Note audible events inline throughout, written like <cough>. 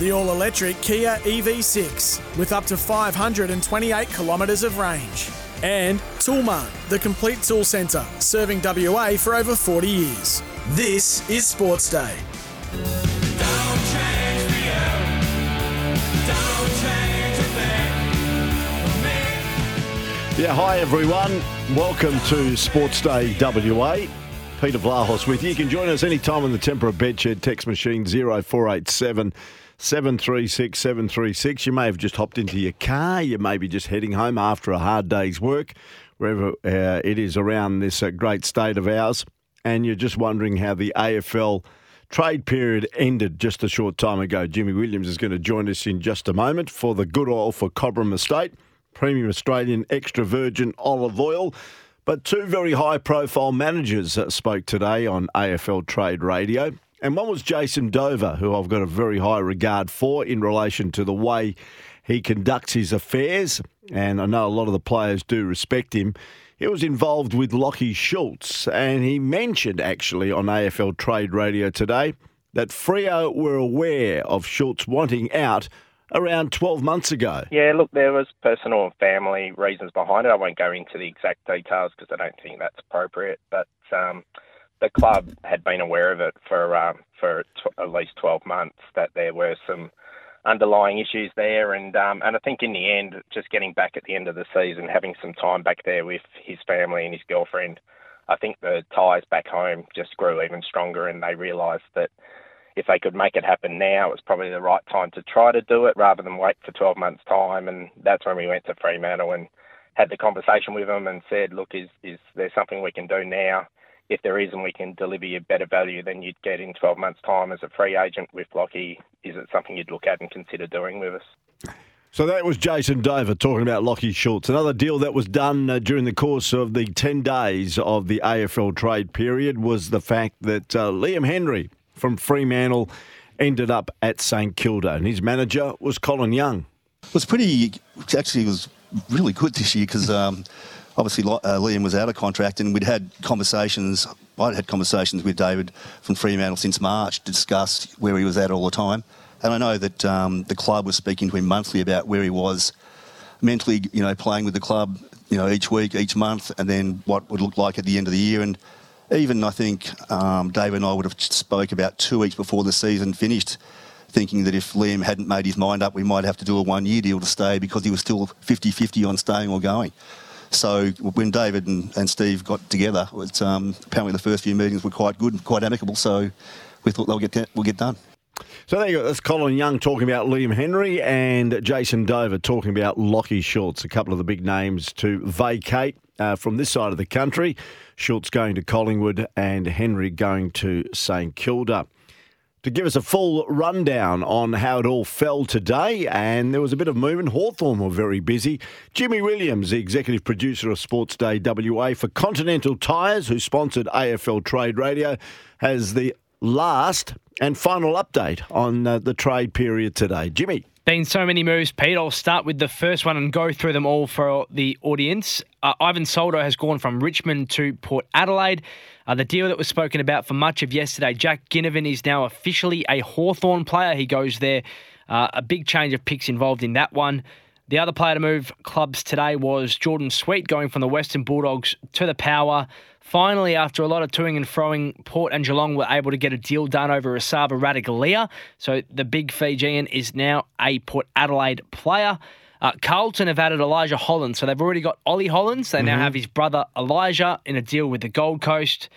the all electric Kia EV6 with up to 528 kilometres of range. And Toolmart, the complete tool centre, serving WA for over 40 years. This is Sports Day. Yeah, hi everyone. Welcome to Sports Day WA. Peter Vlahos with you. You can join us anytime on the Tempur Bedshed text machine 0487 736 736. You may have just hopped into your car. You may be just heading home after a hard day's work, wherever uh, it is around this uh, great state of ours. And you're just wondering how the AFL trade period ended just a short time ago. Jimmy Williams is going to join us in just a moment for the good oil for Cobram Estate, premium Australian extra virgin olive oil. But two very high profile managers uh, spoke today on AFL Trade Radio. And one was Jason Dover, who I've got a very high regard for in relation to the way he conducts his affairs. And I know a lot of the players do respect him. He was involved with Lachie Schultz, and he mentioned actually on AFL Trade Radio today that Freo were aware of Schultz wanting out around 12 months ago. Yeah, look, there was personal and family reasons behind it. I won't go into the exact details because I don't think that's appropriate, but um, the club had been aware of it for um, for t- at least 12 months that there were some underlying issues there, and um, and I think in the end, just getting back at the end of the season, having some time back there with his family and his girlfriend, I think the ties back home just grew even stronger, and they realised that if they could make it happen now, it was probably the right time to try to do it rather than wait for 12 months' time. And that's when we went to Fremantle and had the conversation with him and said, look, is is there something we can do now? If there is and we can deliver you better value than you'd get in 12 months' time as a free agent with Lachie, is it something you'd look at and consider doing with us? So that was Jason Dover talking about Lachie Schultz. Another deal that was done uh, during the course of the 10 days of the AFL trade period was the fact that uh, Liam Henry from Fremantle ended up at St Kilda and his manager was Colin Young. It was pretty, actually, it was really good this year because. Um, obviously uh, Liam was out of contract, and we'd had conversations. I'd had conversations with David from Fremantle since March to discuss where he was at all the time. And I know that um, the club was speaking to him monthly about where he was mentally, you know, playing with the club, you know, each week, each month, and then what would look like at the end of the year. And even I think um, David and I would have spoke about two weeks before the season finished, thinking that if Liam hadn't made his mind up, we might have to do a one-year deal to stay because he was still 50-50 on staying or going. So when David and, and Steve got together, um, apparently the first few meetings were quite good, quite amicable. So we thought they'll get we'll get done. So there you go. That's Colin Young talking about Liam Henry and Jason Dover talking about Lachie Schultz, a couple of the big names to vacate uh, from this side of the country. Schultz going to Collingwood and Henry going to St Kilda to give us a full rundown on how it all fell today. And there was a bit of movement. Hawthorn were very busy. Jimmy Williams, the executive producer of Sports Day WA for Continental Tires, who sponsored AFL Trade Radio, has the last and final update on uh, the trade period today. Jimmy. Been so many moves, Pete. I'll start with the first one and go through them all for the audience. Uh, Ivan Soldo has gone from Richmond to Port Adelaide. Uh, the deal that was spoken about for much of yesterday, Jack Ginnivan is now officially a Hawthorn player. He goes there. Uh, a big change of picks involved in that one. The other player to move clubs today was Jordan Sweet going from the Western Bulldogs to the Power. Finally, after a lot of toing and froing, Port and Geelong were able to get a deal done over Esava Ratugolea. So the big Fijian is now a Port Adelaide player. Uh, Carlton have added Elijah Hollands, so they've already got Ollie Hollands. They mm-hmm. now have his brother Elijah in a deal with the Gold Coast.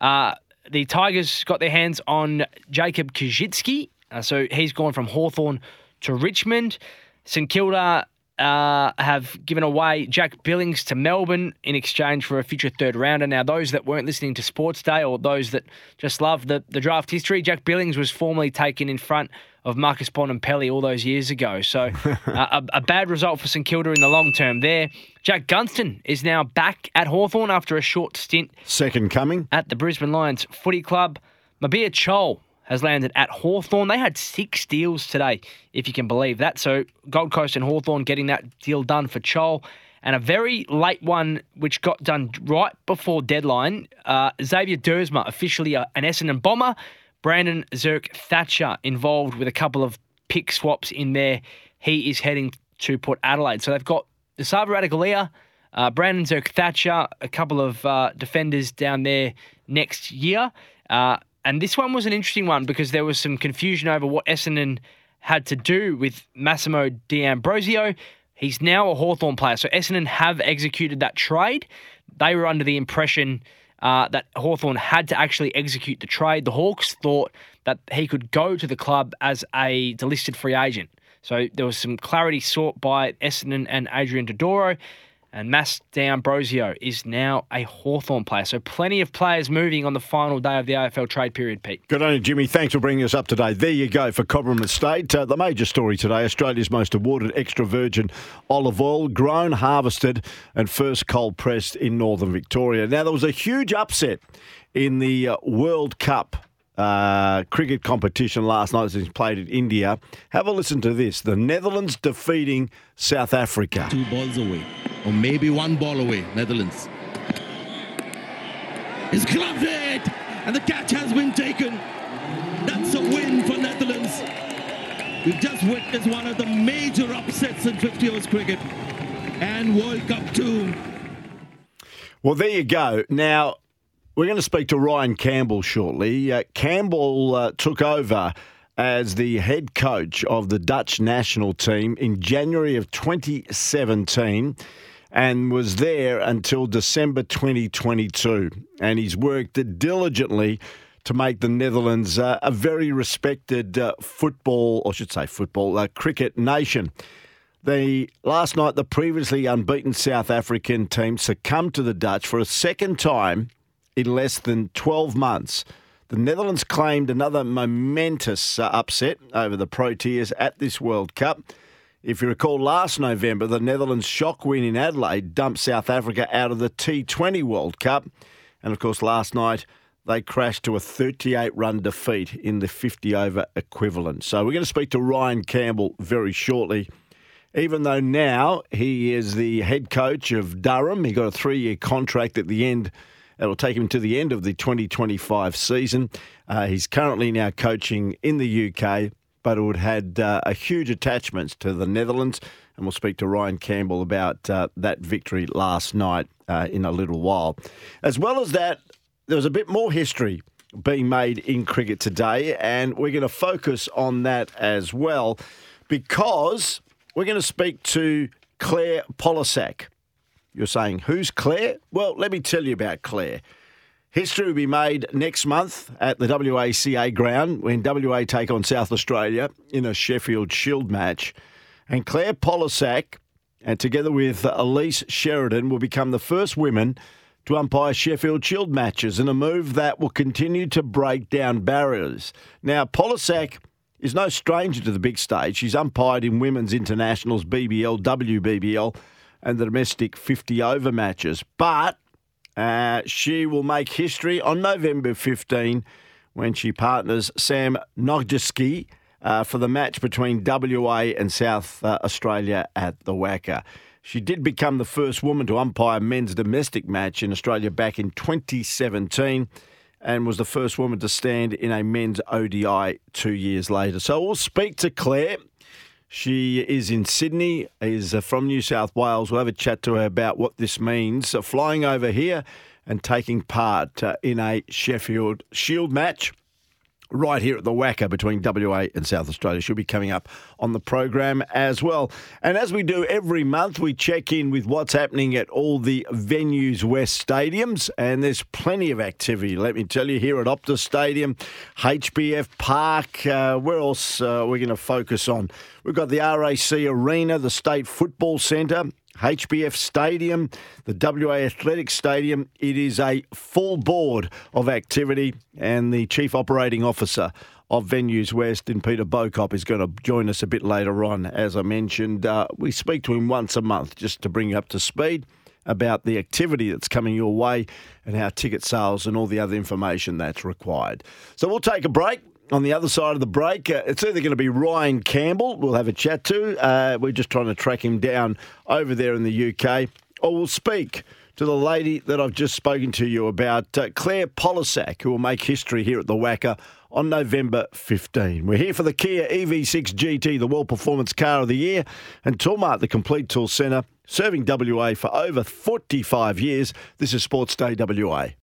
Uh, the Tigers got their hands on Jacob Koschitzke, uh, so he's gone from Hawthorn to Richmond. St Kilda uh, have given away Jack Billings to Melbourne in exchange for a future third rounder. Now, those that weren't listening to Sports Day or those that just love the, the draft history, Jack Billings was formerly taken in front of Marcus Bontempelli all those years ago. So <laughs> uh, a, a, bad result for St Kilda in the long term there. Jack Gunston is now back at Hawthorn after a short stint. Second coming. At the Brisbane Lions Footy Club. Mabior Chol has landed at Hawthorn. They had six deals today, if you can believe that. So Gold Coast and Hawthorn getting that deal done for Chol. And a very late one, which got done right before deadline. Uh, Xavier Duursma, officially an Essendon bomber. Brandon Zerk Thatcher involved with a couple of pick swaps in there. He is heading to Port Adelaide. So they've got the Sava Ratugolea, uh, Brandon Zerk Thatcher, a couple of uh, defenders down there next year. Uh, and this one was an interesting one because there was some confusion over what Essendon had to do with Massimo D'Ambrosio. He's now a Hawthorn player. So Essendon have executed that trade. They were under the impression uh, that Hawthorn had to actually execute the trade. The Hawks thought that he could go to the club as a delisted free agent. So there was some clarity sought by Essendon and Adrian Dodoro. And Mass D'Ambrosio is now a Hawthorn player. So plenty of players moving on the final day of the AFL trade period, Pete. Good on you, Jimmy. Thanks for bringing us up today. There you go for Cobram Estate. Uh, the major story today Australia's most awarded extra virgin olive oil, grown, harvested, and first cold pressed in northern Victoria. Now, there was a huge upset in the uh, World Cup uh, cricket competition last night as he played in India. Have a listen to this the Netherlands defeating South Africa. Two balls away, or maybe one ball away, Netherlands. It's gloved it, and the catch has been taken. That's a win for Netherlands. We've just witnessed one of the major upsets in 50 overs cricket and World Cup 2. Well, there you go. Now, we're going to speak to Ryan Campbell shortly. Uh, Campbell uh, took over as the head coach of the Dutch national team in January of 2017 and was there until December 2022. And he's worked diligently to make the Netherlands uh, a very respected uh, football, or I should say football, uh, cricket nation. The last night, the previously unbeaten South African team succumbed to the Dutch for a second time in less than 12 months. The Netherlands claimed another momentous uh, upset over the Proteas at this World Cup. If you recall, last November, the Netherlands' shock win in Adelaide dumped South Africa out of the T20 World Cup. And of course, last night, they crashed to a 38 run defeat in the 50 over equivalent. So we're going to speak to Ryan Campbell very shortly. Even though now he is the head coach of Durham, he got a three year contract at the end It'll take him to the end of the 2025 season. Uh, he's currently now coaching in the UK, but it had uh, a huge attachment to the Netherlands. And we'll speak to Ryan Campbell about uh, that victory last night uh, in a little while. As well as that, there was a bit more history being made in cricket today, and we're going to focus on that as well because we're going to speak to Claire Polosak. You're saying, who's Claire? Well, let me tell you about Claire. History will be made next month at the WACA ground when WA take on South Australia in a Sheffield Shield match. And Claire Polosak, and together with Eloise Sheridan, will become the first women to umpire Sheffield Shield matches in a move that will continue to break down barriers. Now, Polosak is no stranger to the big stage. She's umpired in women's internationals, BBL, WBBL and the domestic 50 over matches. But uh, she will make history on November 15 when she partners Sam Nogajski uh, for the match between WA and South uh, Australia at the WACA. She did become the first woman to umpire men's domestic match in Australia back in 2017 and was the first woman to stand in a men's ODI two years later. So we'll speak to Claire she is in Sydney, is uh, from New South Wales. We'll have a chat to her about what this means. Flying over here and taking part uh, in a Sheffield Shield match right here at the WACA between WA and South Australia. She'll be coming up on the program as well. And as we do every month, we check in with what's happening at all the venues West stadiums, and there's plenty of activity. Let me tell you, here at Optus Stadium, HBF Park, uh, where else uh, we're going to focus on? We've got the RAC Arena, the State Football Centre, HBF Stadium, the WA Athletic Stadium. It is a full board of activity, and the Chief Operating Officer of Venues West in Peter Bocop is going to join us a bit later on. As I mentioned, uh, we speak to him once a month just to bring you up to speed about the activity that's coming your way and how ticket sales and all the other information that's required. So we'll take a break on the other side of the break, uh, it's either going to be Ryan Campbell, we'll have a chat to. Uh, we're just trying to track him down over there in the UK, or we'll speak to the lady that I've just spoken to you about, uh, Claire Polosak, who will make history here at the WACA on November 15. We're here for the Kia EV6 GT, the World Performance Car of the Year, and Toolmart, the complete tool centre, serving WA for over 45 years. This is Sports Day WA.